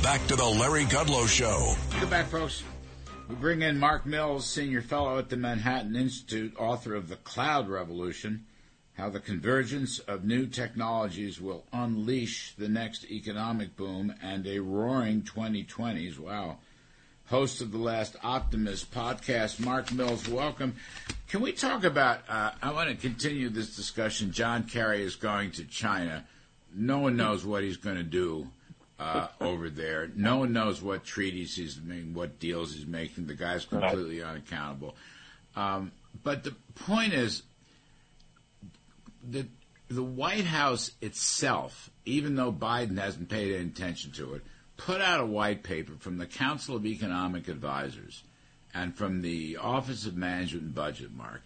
Back to the Larry Kudlow Show. Welcome back, folks. We bring in Mark Mills, Senior Fellow at the Manhattan Institute, author of The Cloud Revolution How the Convergence of New Technologies Will Unleash the Next Economic Boom and a Roaring 2020s. Wow. Host of the Last Optimist podcast, Mark Mills, welcome. Can we talk about? Uh, I want to continue this discussion. John Kerry is going to China. No one knows what he's going to do uh, over there. No one knows what treaties he's making, what deals he's making. The guy's completely right. unaccountable. Um, but the point is that the White House itself, even though Biden hasn't paid any attention to it, put out a white paper from the Council of Economic Advisors and from the Office of Management and Budget, Mark.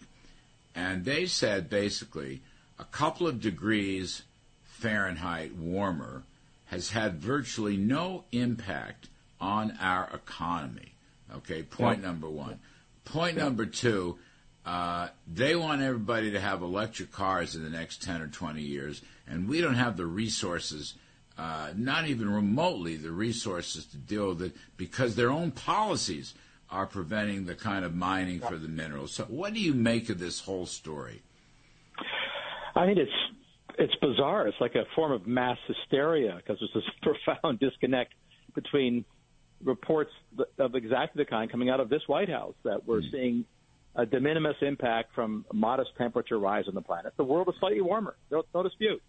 And they said basically a couple of degrees Fahrenheit warmer has had virtually no impact on our economy. Okay, point number one. Point number two, uh, they want everybody to have electric cars in the next 10 or 20 years, and we don't have the resources, uh, not even remotely the resources to deal with it because their own policies are preventing the kind of mining for the minerals. So, what do you make of this whole story? I think it's it's bizarre. It's like a form of mass hysteria because there's this profound disconnect between reports of exactly the kind coming out of this White House that we're mm. seeing a de minimis impact from a modest temperature rise on the planet. The world is slightly warmer. No, no dispute.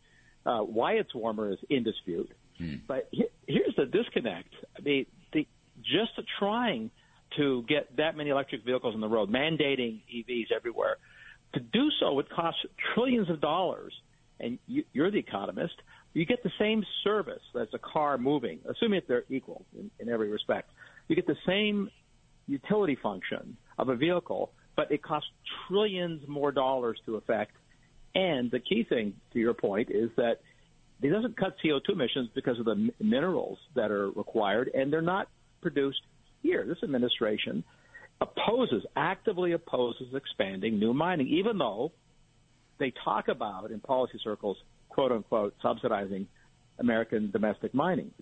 Uh, why it's warmer is in dispute. Mm. But he, here's the disconnect. I mean, the, just trying to get that many electric vehicles on the road, mandating EVs everywhere, to do so would cost trillions of dollars – and you, you're the economist, you get the same service as a car moving, assuming that they're equal in, in every respect. You get the same utility function of a vehicle, but it costs trillions more dollars to effect. And the key thing, to your point, is that it doesn't cut CO2 emissions because of the minerals that are required, and they're not produced here. This administration opposes, actively opposes expanding new mining, even though they talk about in policy circles, quote unquote, subsidizing American domestic mining.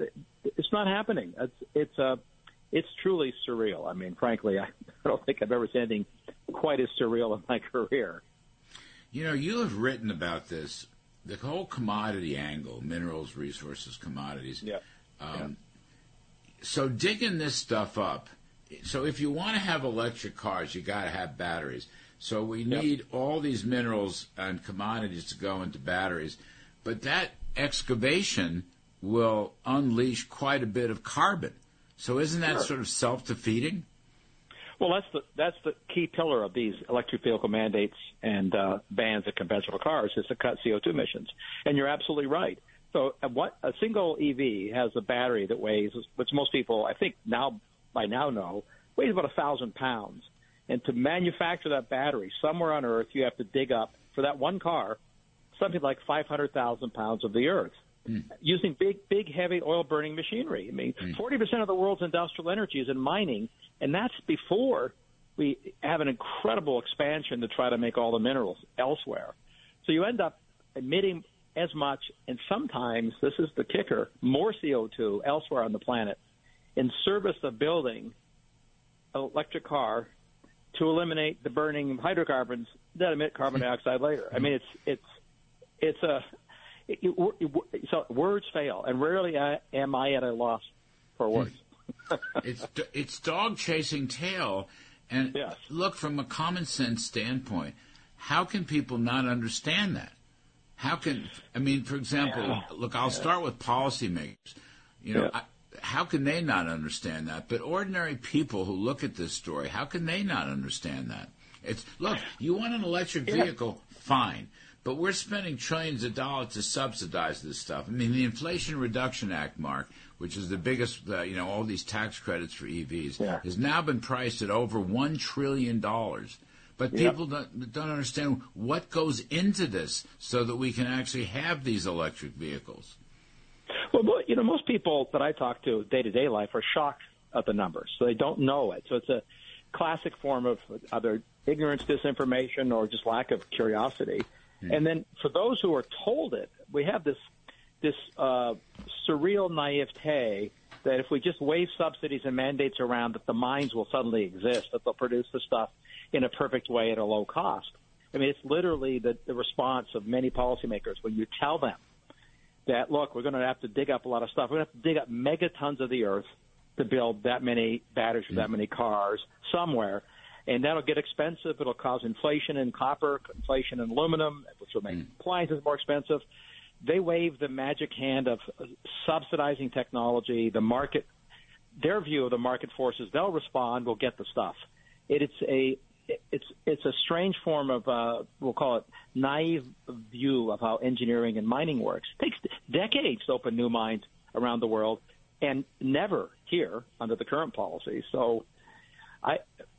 It's not happening. It's it's a uh, it's truly surreal. I mean, frankly, I don't think I've ever seen anything quite as surreal in my career. You know, you have written about this, the whole commodity angle, minerals, resources, commodities. Yeah. Um, yeah. So digging this stuff up. So if you want to have electric cars, you got to have batteries. So we need yep. all these minerals and commodities to go into batteries. But that excavation will unleash quite a bit of carbon. So isn't that sure. sort of self-defeating? Well, that's the that's the key pillar of these electric vehicle mandates and uh, bans of conventional cars is to cut CO2 emissions. And you're absolutely right. So, uh, what a single EV has a battery that weighs, which most people I think now by now know, weighs about a thousand pounds. And to manufacture that battery somewhere on Earth, you have to dig up for that one car something like 500,000 pounds of the Earth. Mm. Using big, big, heavy oil burning machinery. I mean, mm. 40% of the world's industrial energy is in mining, and that's before we have an incredible expansion to try to make all the minerals elsewhere. So you end up emitting as much, and sometimes, this is the kicker, more CO2 elsewhere on the planet in service of building an electric car to eliminate the burning of hydrocarbons that emit carbon hmm. dioxide later. I mean, it's it's it's a it, it, so words fail, and rarely am I at a loss for words. Hmm. it's it's dog chasing tail, and yes. look from a common sense standpoint, how can people not understand that? How can I mean, for example, yeah. look, I'll yeah. start with policymakers. You know, yeah. I, how can they not understand that? But ordinary people who look at this story, how can they not understand that? It's look, you want an electric vehicle, fine, but we're spending trillions of dollars to subsidize this stuff. I mean, the Inflation Reduction Act, Mark, which is the biggest, uh, you know, all these tax credits for EVs, Yeah. has now been priced at over one trillion dollars. But people don't, don't understand what goes into this so that we can actually have these electric vehicles. You know, most people that I talk to day to day life are shocked at the numbers, so they don't know it. So it's a classic form of either ignorance, disinformation, or just lack of curiosity. And then for those who are told it, we have this this uh, surreal naivete that if we just wave subsidies and mandates around, that the mines will suddenly exist, that they'll produce the stuff in a perfect way at a low cost. I mean, it's literally the, the response of many policymakers when you tell them that look, we're going to have to dig up a lot of stuff. We're going to have to dig up megatons of the earth to build that many batteries for that mm. many cars somewhere, and that'll get expensive. It'll cause inflation in copper, inflation in aluminum, which will make mm. appliances more expensive. They wave the magic hand of subsidizing technology, the market. Their view of the market forces, they'll respond. We'll get the stuff. It, it's a it's it's a strange form of uh, we'll call it naive view of how engineering and mining works. It takes decades to open new mines around the world, and never here under the current policy. So, I,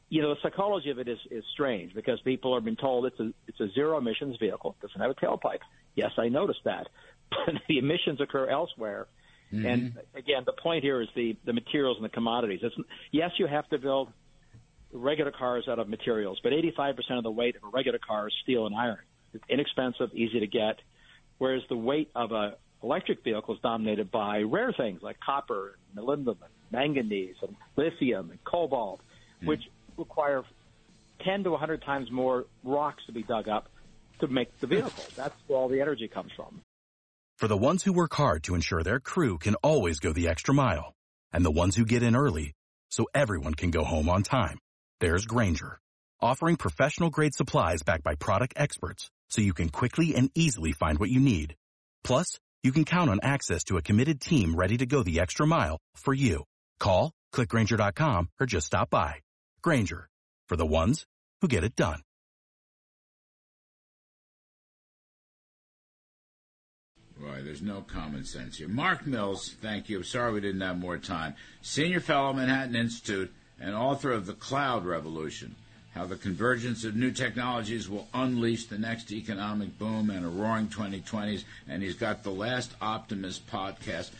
you know, the psychology of it is is strange because people are being told it's a it's a zero emissions vehicle. It doesn't have a tailpipe. Yes, I noticed that, but the emissions occur elsewhere. And again, the point here is the the materials and the commodities. It's, yes, you have to build regular cars out of materials, but 85% of the weight of a regular car is steel and iron. It's inexpensive, easy to get, whereas the weight of a electric vehicle is dominated by rare things like copper, and molybdenum, and manganese, and lithium, and cobalt, hmm. which require 10 to 100 times more rocks to be dug up to make the vehicle. That's where all the energy comes from. For the ones who work hard to ensure their crew can always go the extra mile, and the ones who get in early so everyone can go home on time, there's Grainger, offering professional grade supplies backed by product experts so you can quickly and easily find what you need. Plus, you can count on access to a committed team ready to go the extra mile for you. Call, clickgrainger.com, or just stop by. Grainger, for the ones who get it done. Boy, there's no common sense here. Mark Mills, thank you. I'm Sorry we didn't have more time. Senior fellow, Manhattan Institute, and author of The Cloud Revolution How the Convergence of New Technologies Will Unleash the Next Economic Boom and a Roaring 2020s. And he's got the Last Optimist podcast.